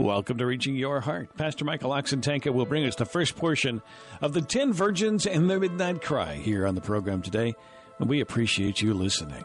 Welcome to Reaching Your Heart. Pastor Michael Oxentenko will bring us the first portion of the 10 Virgins and the Midnight Cry here on the program today, and we appreciate you listening.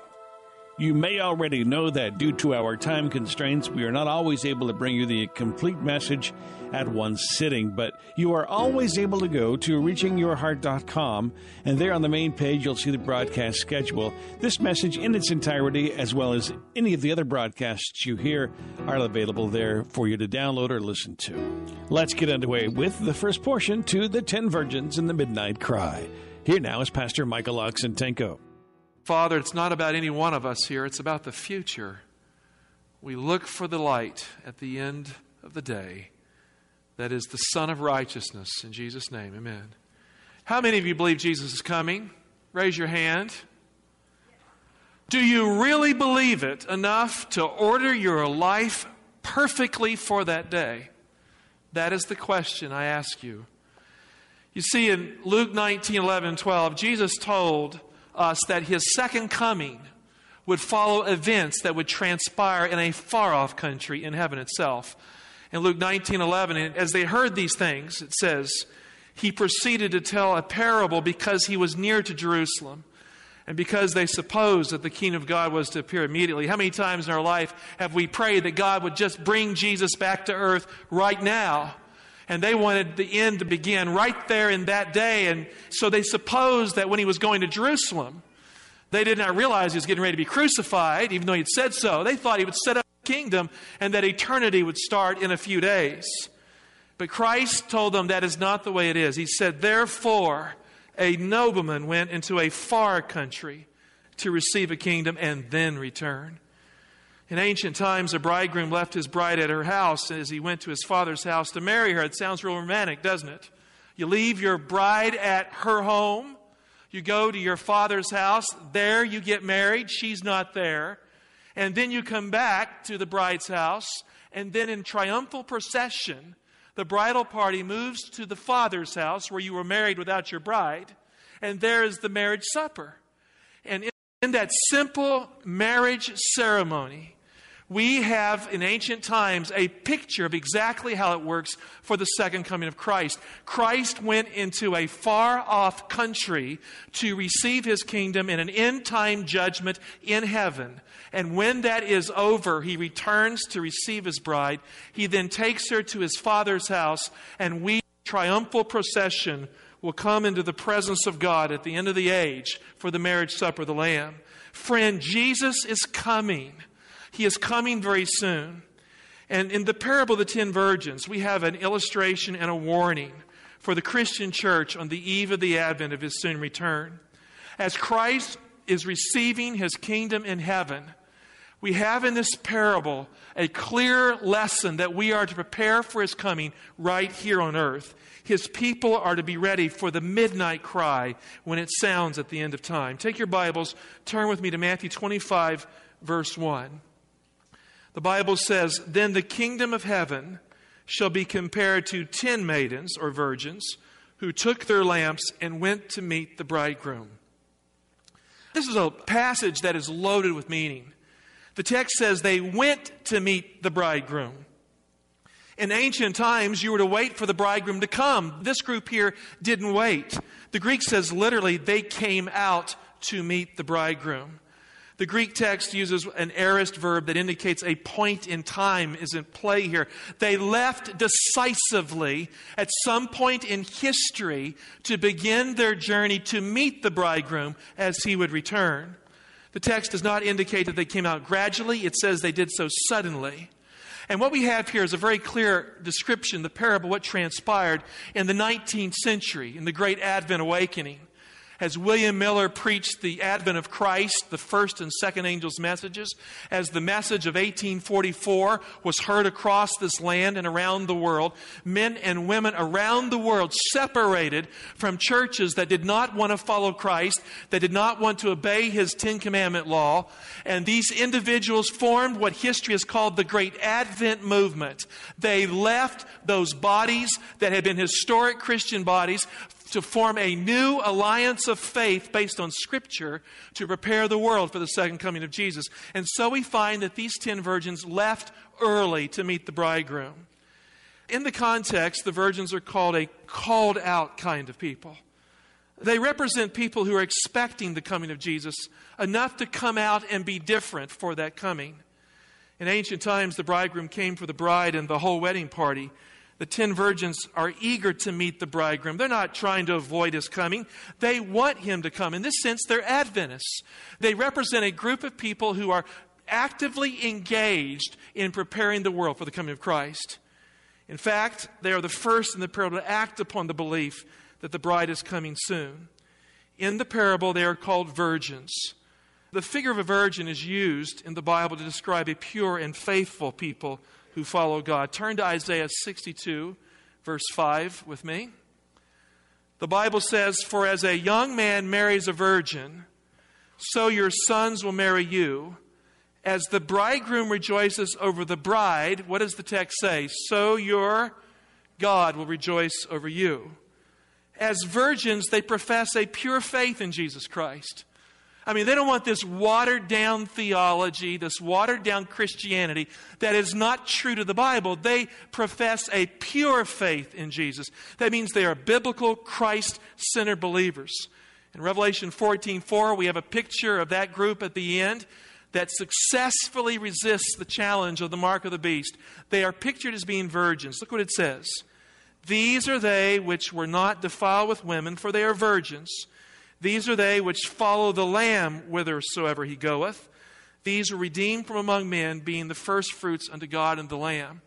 You may already know that due to our time constraints, we are not always able to bring you the complete message at one sitting, but you are always able to go to reachingyourheart.com, and there on the main page, you'll see the broadcast schedule. This message in its entirety, as well as any of the other broadcasts you hear, are available there for you to download or listen to. Let's get underway with the first portion to the 10 Virgins and the Midnight Cry. Here now is Pastor Michael Oxentenko. Father, it's not about any one of us here, it's about the future. We look for the light at the end of the day that is the Sun of Righteousness. In Jesus' name, amen. How many of you believe Jesus is coming? Raise your hand. Do you really believe it enough to order your life perfectly for that day? That is the question I ask you. You see, in Luke 19 11 12, Jesus told us that his second coming would follow events that would transpire in a far off country in heaven itself. In Luke 19 11, as they heard these things, it says, he proceeded to tell a parable because he was near to Jerusalem and because they supposed that the kingdom of God was to appear immediately. How many times in our life have we prayed that God would just bring Jesus back to earth right now? And they wanted the end to begin right there in that day. And so they supposed that when he was going to Jerusalem, they did not realize he was getting ready to be crucified, even though he had said so. They thought he would set up a kingdom and that eternity would start in a few days. But Christ told them that is not the way it is. He said, Therefore, a nobleman went into a far country to receive a kingdom and then return. In ancient times, a bridegroom left his bride at her house as he went to his father's house to marry her. It sounds real romantic, doesn't it? You leave your bride at her home, you go to your father's house, there you get married, she's not there. And then you come back to the bride's house, and then in triumphal procession, the bridal party moves to the father's house where you were married without your bride, and there is the marriage supper. And in that simple marriage ceremony, we have in ancient times a picture of exactly how it works for the second coming of Christ. Christ went into a far off country to receive his kingdom in an end time judgment in heaven. And when that is over, he returns to receive his bride. He then takes her to his father's house, and we, triumphal procession, will come into the presence of God at the end of the age for the marriage supper of the Lamb. Friend, Jesus is coming. He is coming very soon. And in the parable of the ten virgins, we have an illustration and a warning for the Christian church on the eve of the advent of his soon return. As Christ is receiving his kingdom in heaven, we have in this parable a clear lesson that we are to prepare for his coming right here on earth. His people are to be ready for the midnight cry when it sounds at the end of time. Take your Bibles, turn with me to Matthew 25, verse 1. The Bible says, Then the kingdom of heaven shall be compared to ten maidens or virgins who took their lamps and went to meet the bridegroom. This is a passage that is loaded with meaning. The text says they went to meet the bridegroom. In ancient times, you were to wait for the bridegroom to come. This group here didn't wait. The Greek says literally, they came out to meet the bridegroom. The Greek text uses an aorist verb that indicates a point in time is in play here. They left decisively at some point in history to begin their journey to meet the bridegroom as he would return. The text does not indicate that they came out gradually, it says they did so suddenly. And what we have here is a very clear description, the parable, what transpired in the 19th century, in the Great Advent Awakening. As William Miller preached the advent of Christ, the first and second angels' messages, as the message of 1844 was heard across this land and around the world, men and women around the world separated from churches that did not want to follow Christ, that did not want to obey his Ten Commandment law, and these individuals formed what history has called the Great Advent Movement. They left those bodies that had been historic Christian bodies to form a new alliance of faith based on Scripture to prepare the world for the second coming of Jesus. And so we find that these ten virgins left early to meet the bridegroom. In the context, the virgins are called a called out kind of people. They represent people who are expecting the coming of Jesus enough to come out and be different for that coming. In ancient times, the bridegroom came for the bride and the whole wedding party. The ten virgins are eager to meet the bridegroom. They're not trying to avoid his coming. They want him to come. In this sense, they're Adventists. They represent a group of people who are actively engaged in preparing the world for the coming of Christ. In fact, they are the first in the parable to act upon the belief that the bride is coming soon. In the parable, they are called virgins. The figure of a virgin is used in the Bible to describe a pure and faithful people who follow God. Turn to Isaiah 62, verse 5 with me. The Bible says, For as a young man marries a virgin, so your sons will marry you. As the bridegroom rejoices over the bride, what does the text say? So your God will rejoice over you. As virgins, they profess a pure faith in Jesus Christ. I mean, they don't want this watered down theology, this watered down Christianity that is not true to the Bible. They profess a pure faith in Jesus. That means they are biblical, Christ centered believers. In Revelation 14 4, we have a picture of that group at the end that successfully resists the challenge of the mark of the beast. They are pictured as being virgins. Look what it says. These are they which were not defiled with women, for they are virgins. These are they which follow the Lamb whithersoever he goeth. These are redeemed from among men, being the firstfruits unto God and the Lamb.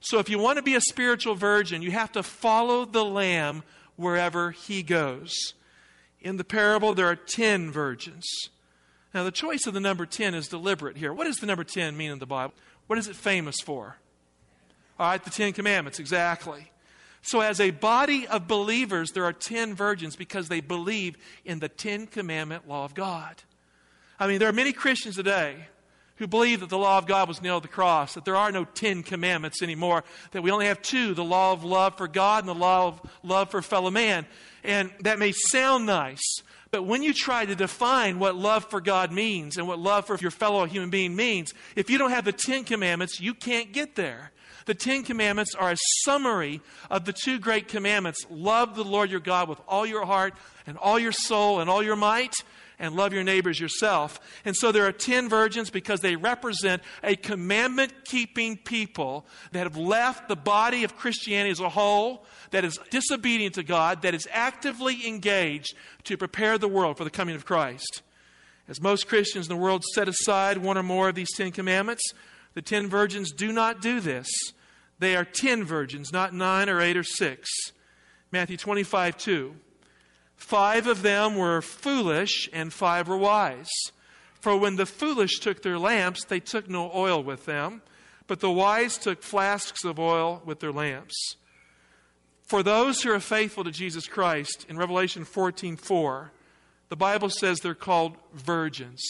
So if you want to be a spiritual virgin, you have to follow the Lamb wherever he goes. In the parable, there are ten virgins. Now, the choice of the number 10 is deliberate here. What does the number 10 mean in the Bible? What is it famous for? All right, the Ten Commandments, exactly. So, as a body of believers, there are 10 virgins because they believe in the 10 commandment law of God. I mean, there are many Christians today who believe that the law of God was nailed to the cross, that there are no 10 commandments anymore, that we only have two the law of love for God and the law of love for fellow man. And that may sound nice, but when you try to define what love for God means and what love for your fellow human being means, if you don't have the Ten Commandments, you can't get there. The Ten Commandments are a summary of the two great commandments love the Lord your God with all your heart and all your soul and all your might, and love your neighbors yourself. And so there are 10 virgins because they represent a commandment keeping people that have left the body of Christianity as a whole, that is disobedient to God, that is actively engaged to prepare the world for the coming of Christ. As most Christians in the world set aside one or more of these 10 commandments, the 10 virgins do not do this. They are 10 virgins, not 9 or 8 or 6. Matthew 25, 2. Five of them were foolish, and five were wise. For when the foolish took their lamps, they took no oil with them, but the wise took flasks of oil with their lamps. For those who are faithful to Jesus Christ, in Revelation 14 4, the Bible says they're called virgins.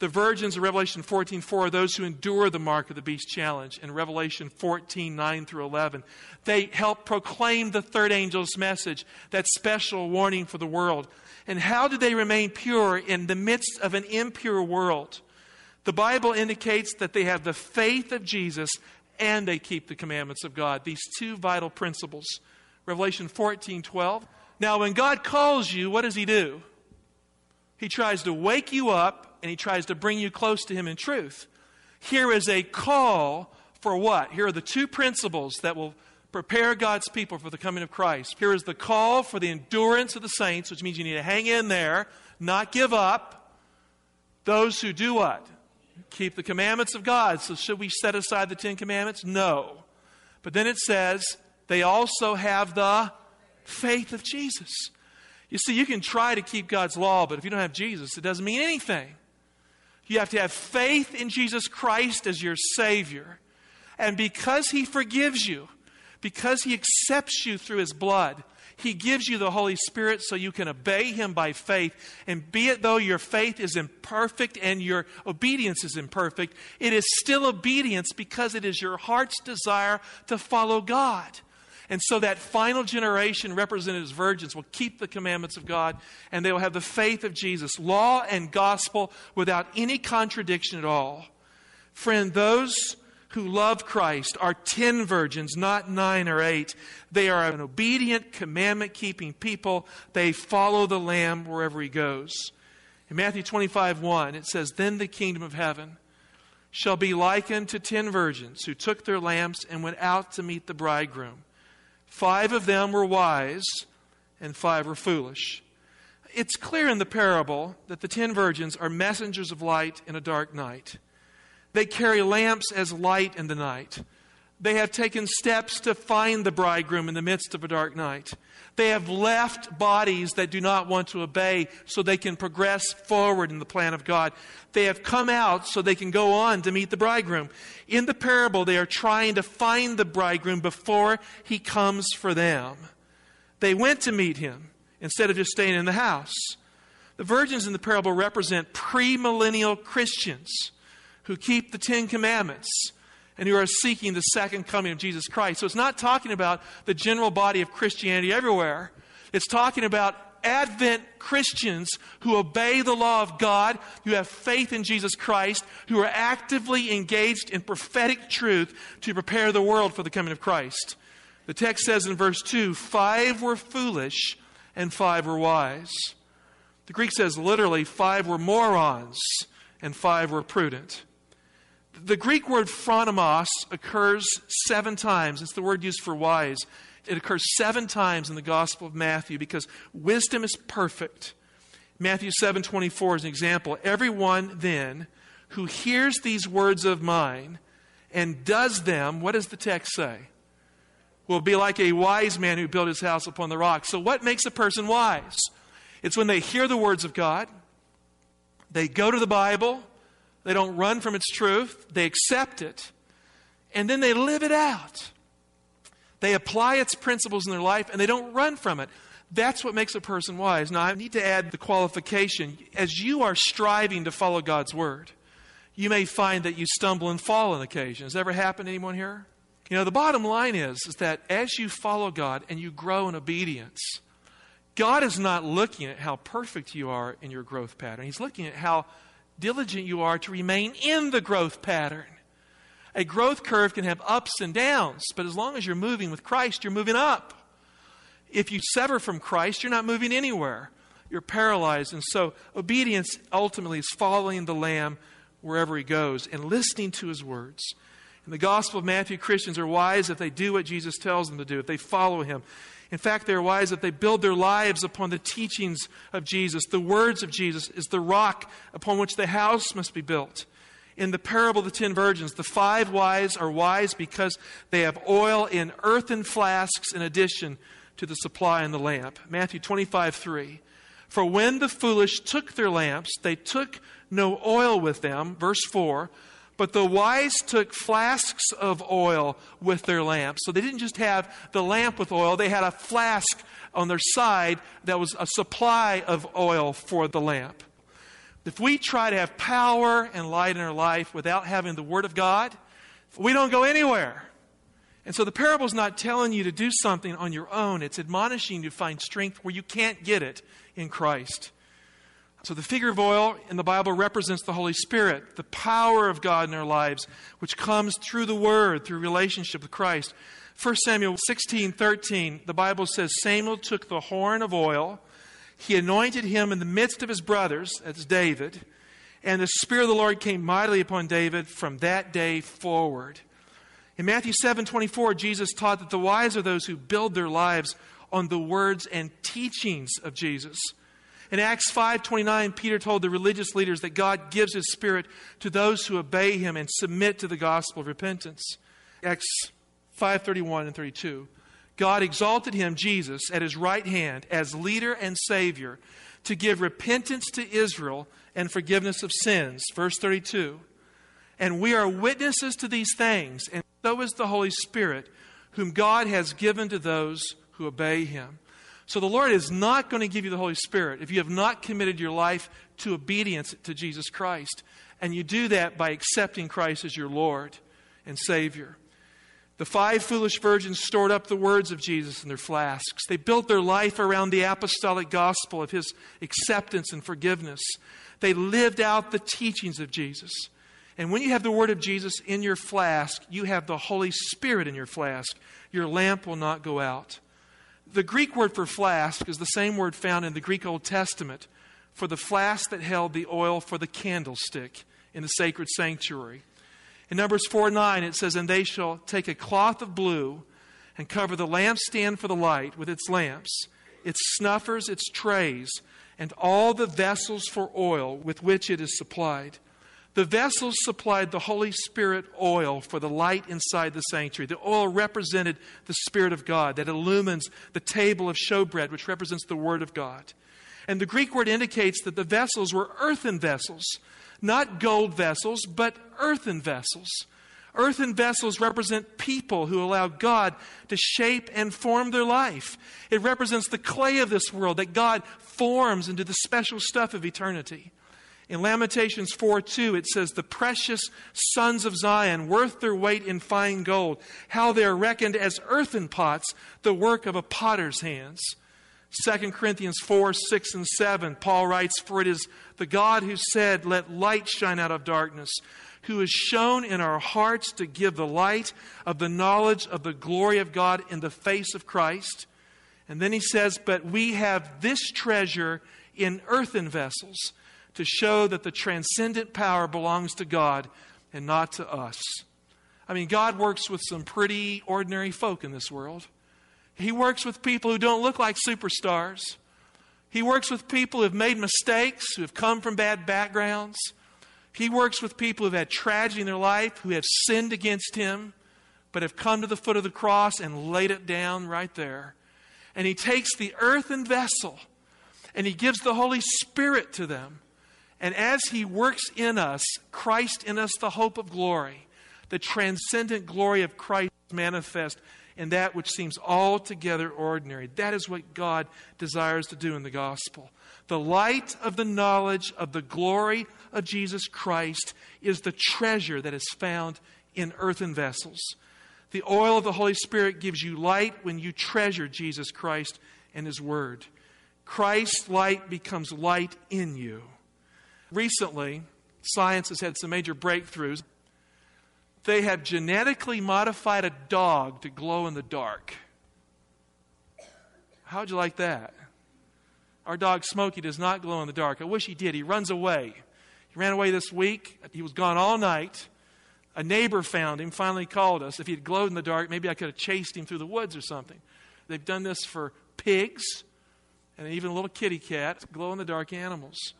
The virgins in Revelation 14 4 are those who endure the mark of the beast challenge. In Revelation 14 9 through 11, they help proclaim the third angel's message, that special warning for the world. And how do they remain pure in the midst of an impure world? The Bible indicates that they have the faith of Jesus and they keep the commandments of God. These two vital principles. Revelation 14 12. Now, when God calls you, what does He do? He tries to wake you up and he tries to bring you close to him in truth. Here is a call for what? Here are the two principles that will prepare God's people for the coming of Christ. Here is the call for the endurance of the saints, which means you need to hang in there, not give up. Those who do what? Keep the commandments of God. So, should we set aside the Ten Commandments? No. But then it says they also have the faith of Jesus. You see, you can try to keep God's law, but if you don't have Jesus, it doesn't mean anything. You have to have faith in Jesus Christ as your Savior. And because He forgives you, because He accepts you through His blood, He gives you the Holy Spirit so you can obey Him by faith. And be it though your faith is imperfect and your obedience is imperfect, it is still obedience because it is your heart's desire to follow God. And so that final generation, represented as virgins, will keep the commandments of God and they will have the faith of Jesus, law and gospel without any contradiction at all. Friend, those who love Christ are 10 virgins, not 9 or 8. They are an obedient, commandment keeping people. They follow the Lamb wherever he goes. In Matthew 25 1, it says, Then the kingdom of heaven shall be likened to 10 virgins who took their lamps and went out to meet the bridegroom. Five of them were wise, and five were foolish. It's clear in the parable that the ten virgins are messengers of light in a dark night. They carry lamps as light in the night. They have taken steps to find the bridegroom in the midst of a dark night. They have left bodies that do not want to obey so they can progress forward in the plan of God. They have come out so they can go on to meet the bridegroom. In the parable, they are trying to find the bridegroom before he comes for them. They went to meet him instead of just staying in the house. The virgins in the parable represent premillennial Christians who keep the Ten Commandments and who are seeking the second coming of Jesus Christ. So it's not talking about the general body of Christianity everywhere. It's talking about Advent Christians who obey the law of God, who have faith in Jesus Christ, who are actively engaged in prophetic truth to prepare the world for the coming of Christ. The text says in verse 2 five were foolish and five were wise. The Greek says literally, five were morons and five were prudent. The Greek word phronimos occurs seven times. It's the word used for wise. It occurs seven times in the Gospel of Matthew because wisdom is perfect. Matthew 7 24 is an example. Everyone then who hears these words of mine and does them, what does the text say? Will be like a wise man who built his house upon the rock. So, what makes a person wise? It's when they hear the words of God, they go to the Bible, they don't run from its truth, they accept it, and then they live it out. They apply its principles in their life and they don't run from it. That's what makes a person wise. Now, I need to add the qualification. As you are striving to follow God's word, you may find that you stumble and fall on occasion. Has ever happened to anyone here? You know, the bottom line is, is that as you follow God and you grow in obedience, God is not looking at how perfect you are in your growth pattern. He's looking at how diligent you are to remain in the growth pattern. A growth curve can have ups and downs, but as long as you're moving with Christ, you're moving up. If you sever from Christ, you're not moving anywhere. You're paralyzed. And so, obedience ultimately is following the Lamb wherever he goes and listening to his words. In the Gospel of Matthew, Christians are wise if they do what Jesus tells them to do, if they follow him. In fact, they're wise if they build their lives upon the teachings of Jesus. The words of Jesus is the rock upon which the house must be built. In the parable of the ten virgins, the five wise are wise because they have oil in earthen flasks in addition to the supply in the lamp. Matthew 25, 3. For when the foolish took their lamps, they took no oil with them. Verse 4 but the wise took flasks of oil with their lamps. So they didn't just have the lamp with oil, they had a flask on their side that was a supply of oil for the lamp. If we try to have power and light in our life without having the Word of God, we don't go anywhere. And so the parable is not telling you to do something on your own, it's admonishing you to find strength where you can't get it in Christ. So, the figure of oil in the Bible represents the Holy Spirit, the power of God in our lives, which comes through the Word, through relationship with Christ. 1 Samuel 16 13, the Bible says Samuel took the horn of oil, he anointed him in the midst of his brothers, that's David, and the Spirit of the Lord came mightily upon David from that day forward. In Matthew 7 24, Jesus taught that the wise are those who build their lives on the words and teachings of Jesus. In Acts 5:29, Peter told the religious leaders that God gives his spirit to those who obey him and submit to the gospel of repentance. Acts 5:31 and 32. God exalted him, Jesus, at his right hand as leader and Savior to give repentance to Israel and forgiveness of sins. Verse 32. And we are witnesses to these things, and so is the Holy Spirit, whom God has given to those who obey him. So the Lord is not going to give you the Holy Spirit if you have not committed your life to obedience to Jesus Christ. And you do that by accepting Christ as your Lord and Savior. The five foolish virgins stored up the words of Jesus in their flasks. They built their life around the apostolic gospel of his acceptance and forgiveness. They lived out the teachings of Jesus. And when you have the word of Jesus in your flask, you have the Holy Spirit in your flask. Your lamp will not go out. The Greek word for flask is the same word found in the Greek Old Testament for the flask that held the oil for the candlestick in the sacred sanctuary. In Numbers 4 9, it says, And they shall take a cloth of blue and cover the lampstand for the light with its lamps, its snuffers, its trays, and all the vessels for oil with which it is supplied. The vessels supplied the Holy Spirit oil for the light inside the sanctuary. The oil represented the Spirit of God that illumines the table of showbread, which represents the Word of God. And the Greek word indicates that the vessels were earthen vessels not gold vessels, but earthen vessels. Earthen vessels represent people who allow God to shape and form their life. It represents the clay of this world that God forms into the special stuff of eternity. In Lamentations 4 2, it says, The precious sons of Zion, worth their weight in fine gold, how they are reckoned as earthen pots, the work of a potter's hands. 2 Corinthians 4 6 and 7, Paul writes, For it is the God who said, Let light shine out of darkness, who has shown in our hearts to give the light of the knowledge of the glory of God in the face of Christ. And then he says, But we have this treasure in earthen vessels to show that the transcendent power belongs to God and not to us. I mean, God works with some pretty ordinary folk in this world. He works with people who don't look like superstars. He works with people who have made mistakes, who have come from bad backgrounds. He works with people who've had tragedy in their life, who have sinned against Him, but have come to the foot of the cross and laid it down right there. And He takes the earthen vessel and He gives the Holy Spirit to them. And as He works in us, Christ in us, the hope of glory, the transcendent glory of Christ manifest in that which seems altogether ordinary. That is what God desires to do in the gospel. The light of the knowledge of the glory of Jesus Christ is the treasure that is found in earthen vessels. The oil of the Holy Spirit gives you light when you treasure Jesus Christ and His Word. Christ's light becomes light in you. Recently, science has had some major breakthroughs they have genetically modified a dog to glow in the dark. How'd you like that? Our dog Smokey does not glow in the dark. I wish he did. He runs away. He ran away this week. He was gone all night. A neighbor found him, finally called us. If he had glowed in the dark, maybe I could have chased him through the woods or something. They've done this for pigs and even a little kitty cat, glow in the dark animals.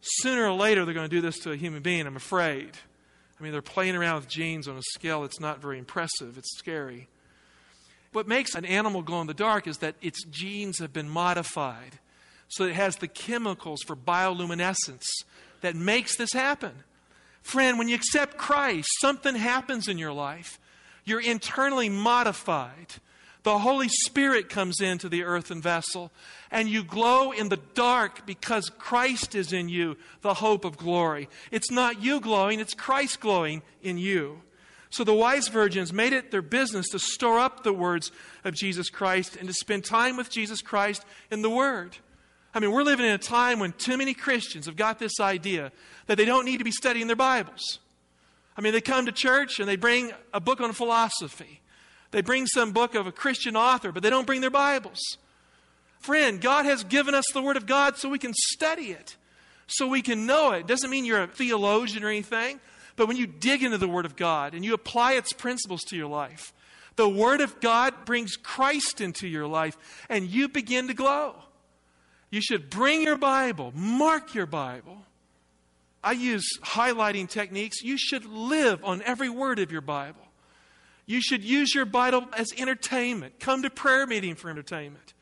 Sooner or later, they're going to do this to a human being, I'm afraid. I mean, they're playing around with genes on a scale that's not very impressive. It's scary. What makes an animal glow in the dark is that its genes have been modified so it has the chemicals for bioluminescence that makes this happen. Friend, when you accept Christ, something happens in your life. You're internally modified. The Holy Spirit comes into the earthen vessel, and you glow in the dark because Christ is in you, the hope of glory. It's not you glowing, it's Christ glowing in you. So the wise virgins made it their business to store up the words of Jesus Christ and to spend time with Jesus Christ in the Word. I mean, we're living in a time when too many Christians have got this idea that they don't need to be studying their Bibles. I mean, they come to church and they bring a book on philosophy they bring some book of a Christian author, but they don't bring their Bibles. Friend, God has given us the Word of God so we can study it, so we can know it. Doesn't mean you're a theologian or anything, but when you dig into the Word of God and you apply its principles to your life, the Word of God brings Christ into your life and you begin to glow. You should bring your Bible, mark your Bible. I use highlighting techniques. You should live on every word of your Bible. You should use your Bible as entertainment. Come to prayer meeting for entertainment.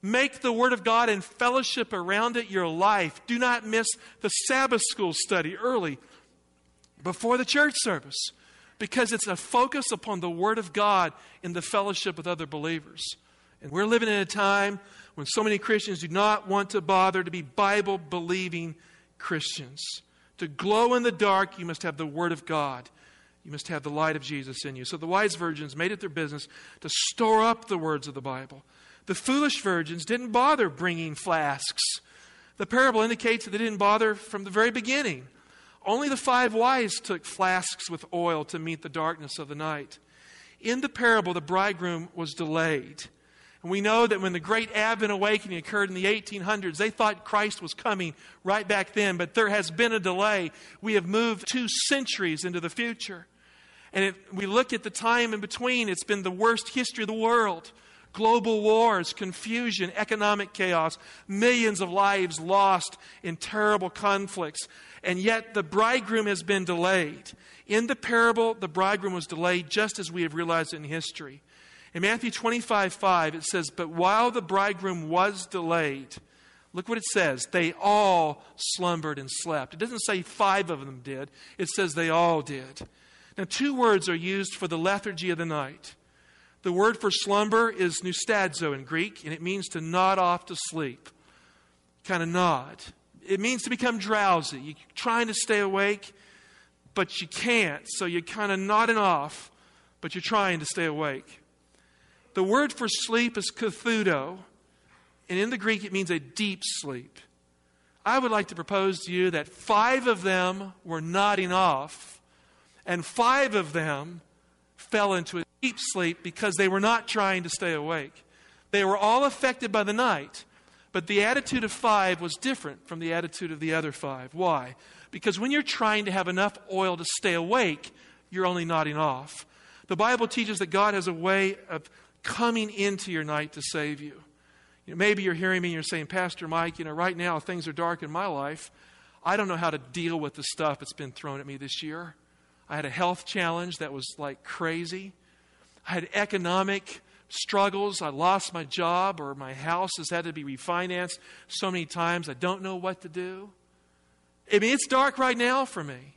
Make the Word of God and fellowship around it your life. Do not miss the Sabbath school study early before the church service because it's a focus upon the Word of God in the fellowship with other believers. And we're living in a time when so many Christians do not want to bother to be Bible believing Christians. To glow in the dark, you must have the Word of God. You must have the light of Jesus in you. So the wise virgins made it their business to store up the words of the Bible. The foolish virgins didn't bother bringing flasks. The parable indicates that they didn't bother from the very beginning. Only the five wise took flasks with oil to meet the darkness of the night. In the parable, the bridegroom was delayed. And we know that when the great Advent awakening occurred in the 1800s, they thought Christ was coming right back then, but there has been a delay. We have moved two centuries into the future. And we look at the time in between, it's been the worst history of the world global wars, confusion, economic chaos, millions of lives lost in terrible conflicts. And yet the bridegroom has been delayed. In the parable, the bridegroom was delayed just as we have realized in history. In Matthew 25 5, it says, But while the bridegroom was delayed, look what it says. They all slumbered and slept. It doesn't say five of them did, it says they all did. Now, two words are used for the lethargy of the night. The word for slumber is nustadzo in Greek, and it means to nod off to sleep. Kind of nod. It means to become drowsy. You're trying to stay awake, but you can't, so you're kind of nodding off, but you're trying to stay awake. The word for sleep is kathudo, and in the Greek it means a deep sleep. I would like to propose to you that five of them were nodding off and five of them fell into a deep sleep because they were not trying to stay awake. They were all affected by the night, but the attitude of five was different from the attitude of the other five. Why? Because when you're trying to have enough oil to stay awake, you're only nodding off. The Bible teaches that God has a way of coming into your night to save you. you know, maybe you're hearing me and you're saying, Pastor Mike, you know, right now things are dark in my life. I don't know how to deal with the stuff that's been thrown at me this year. I had a health challenge that was like crazy. I had economic struggles. I lost my job or my house has had to be refinanced so many times. I don't know what to do. I mean, it's dark right now for me.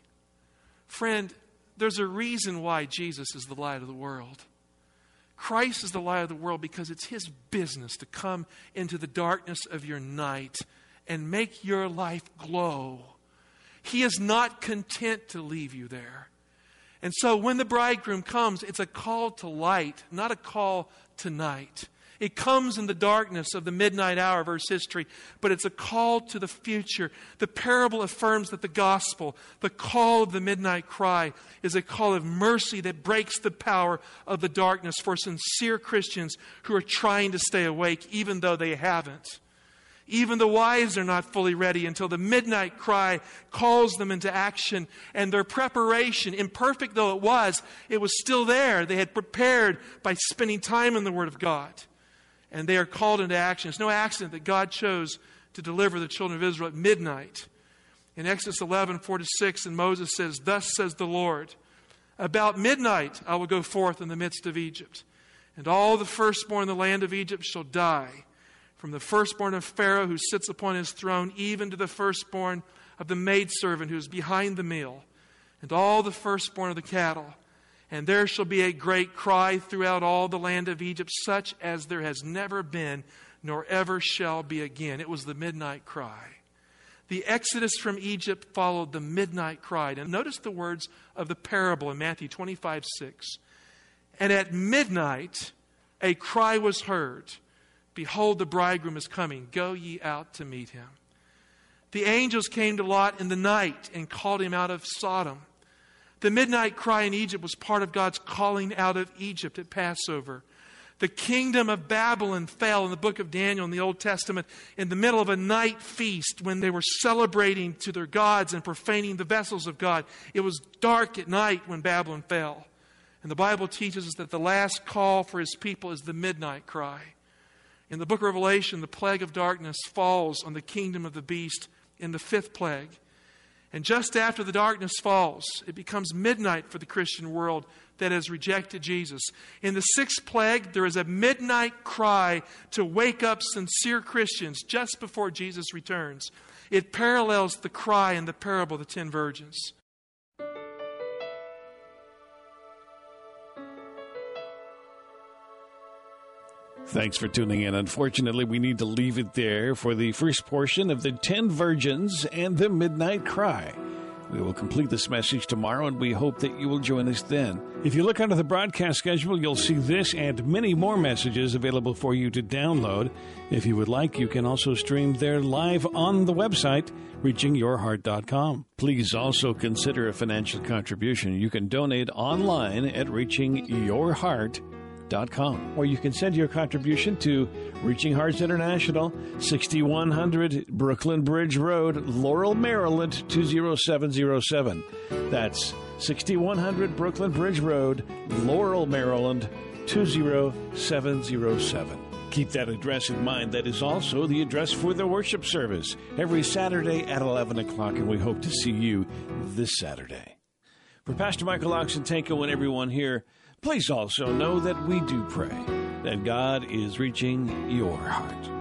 Friend, there's a reason why Jesus is the light of the world. Christ is the light of the world because it's his business to come into the darkness of your night and make your life glow. He is not content to leave you there. And so when the bridegroom comes, it's a call to light, not a call to night. It comes in the darkness of the midnight hour of Earth's history, but it's a call to the future. The parable affirms that the gospel, the call of the midnight cry, is a call of mercy that breaks the power of the darkness for sincere Christians who are trying to stay awake, even though they haven't. Even the wives are not fully ready until the midnight cry calls them into action. And their preparation, imperfect though it was, it was still there. They had prepared by spending time in the Word of God. And they are called into action. It's no accident that God chose to deliver the children of Israel at midnight. In Exodus 11, 4 to 6, and Moses says, Thus says the Lord, About midnight I will go forth in the midst of Egypt, and all the firstborn in the land of Egypt shall die from the firstborn of Pharaoh who sits upon his throne, even to the firstborn of the maidservant who is behind the meal, and all the firstborn of the cattle. And there shall be a great cry throughout all the land of Egypt, such as there has never been, nor ever shall be again. It was the midnight cry. The exodus from Egypt followed the midnight cry. And notice the words of the parable in Matthew 25 6. And at midnight, a cry was heard Behold, the bridegroom is coming. Go ye out to meet him. The angels came to Lot in the night and called him out of Sodom. The midnight cry in Egypt was part of God's calling out of Egypt at Passover. The kingdom of Babylon fell in the book of Daniel in the Old Testament in the middle of a night feast when they were celebrating to their gods and profaning the vessels of God. It was dark at night when Babylon fell. And the Bible teaches us that the last call for his people is the midnight cry. In the book of Revelation, the plague of darkness falls on the kingdom of the beast in the fifth plague. And just after the darkness falls, it becomes midnight for the Christian world that has rejected Jesus. In the sixth plague, there is a midnight cry to wake up sincere Christians just before Jesus returns. It parallels the cry in the parable of the ten virgins. Thanks for tuning in. Unfortunately, we need to leave it there for the first portion of the Ten Virgins and the Midnight Cry. We will complete this message tomorrow, and we hope that you will join us then. If you look under the broadcast schedule, you'll see this and many more messages available for you to download. If you would like, you can also stream there live on the website, reachingyourheart.com. Please also consider a financial contribution. You can donate online at reachingyourheart.com or you can send your contribution to Reaching Hearts International, 6100 Brooklyn Bridge Road, Laurel, Maryland 20707. That's 6100 Brooklyn Bridge Road, Laurel, Maryland 20707. Keep that address in mind. That is also the address for the worship service every Saturday at 11 o'clock, and we hope to see you this Saturday. For Pastor Michael Oxentenko and everyone here, Please also know that we do pray that God is reaching your heart.